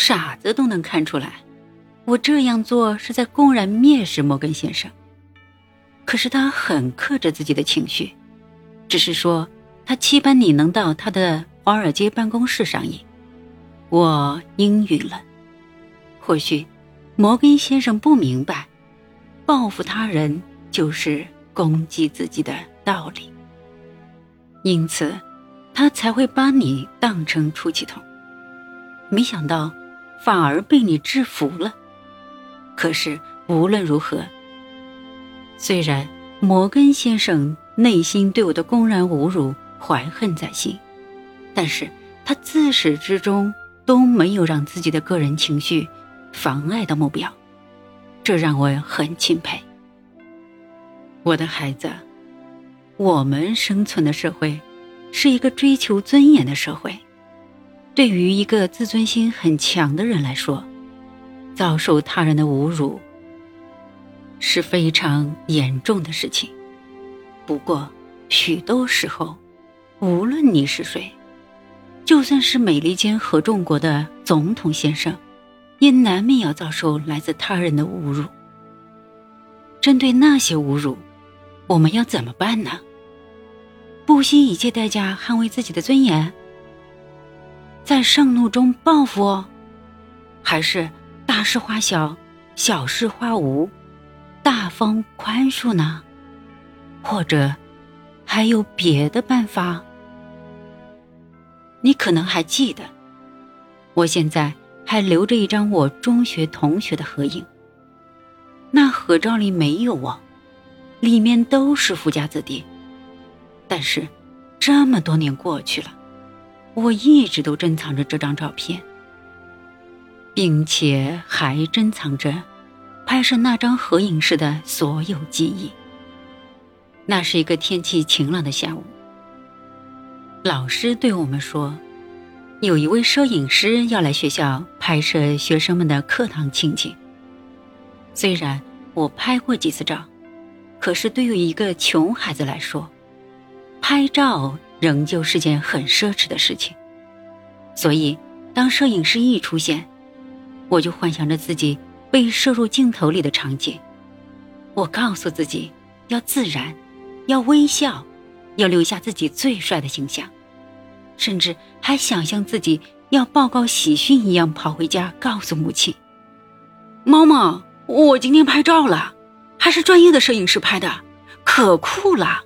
傻子都能看出来，我这样做是在公然蔑视摩根先生。可是他很克制自己的情绪，只是说他期盼你能到他的华尔街办公室上映。我应允了。或许摩根先生不明白，报复他人就是攻击自己的道理，因此他才会把你当成出气筒。没想到。反而被你制服了。可是无论如何，虽然摩根先生内心对我的公然侮辱怀恨在心，但是他自始至终都没有让自己的个人情绪妨碍到目标，这让我很钦佩。我的孩子，我们生存的社会是一个追求尊严的社会。对于一个自尊心很强的人来说，遭受他人的侮辱是非常严重的事情。不过，许多时候，无论你是谁，就算是美利坚合众国的总统先生，也难免要遭受来自他人的侮辱。针对那些侮辱，我们要怎么办呢？不惜一切代价捍卫自己的尊严？在盛怒中报复，还是大事化小，小事化无，大方宽恕呢？或者还有别的办法？你可能还记得，我现在还留着一张我中学同学的合影。那合照里没有我，里面都是富家子弟。但是这么多年过去了。我一直都珍藏着这张照片，并且还珍藏着拍摄那张合影时的所有记忆。那是一个天气晴朗的下午，老师对我们说，有一位摄影师要来学校拍摄学生们的课堂情景。虽然我拍过几次照，可是对于一个穷孩子来说，拍照。仍旧是件很奢侈的事情，所以当摄影师一出现，我就幻想着自己被摄入镜头里的场景。我告诉自己要自然，要微笑，要留下自己最帅的形象，甚至还想象自己要报告喜讯一样跑回家告诉母亲：“妈妈，我今天拍照了，还是专业的摄影师拍的，可酷了。”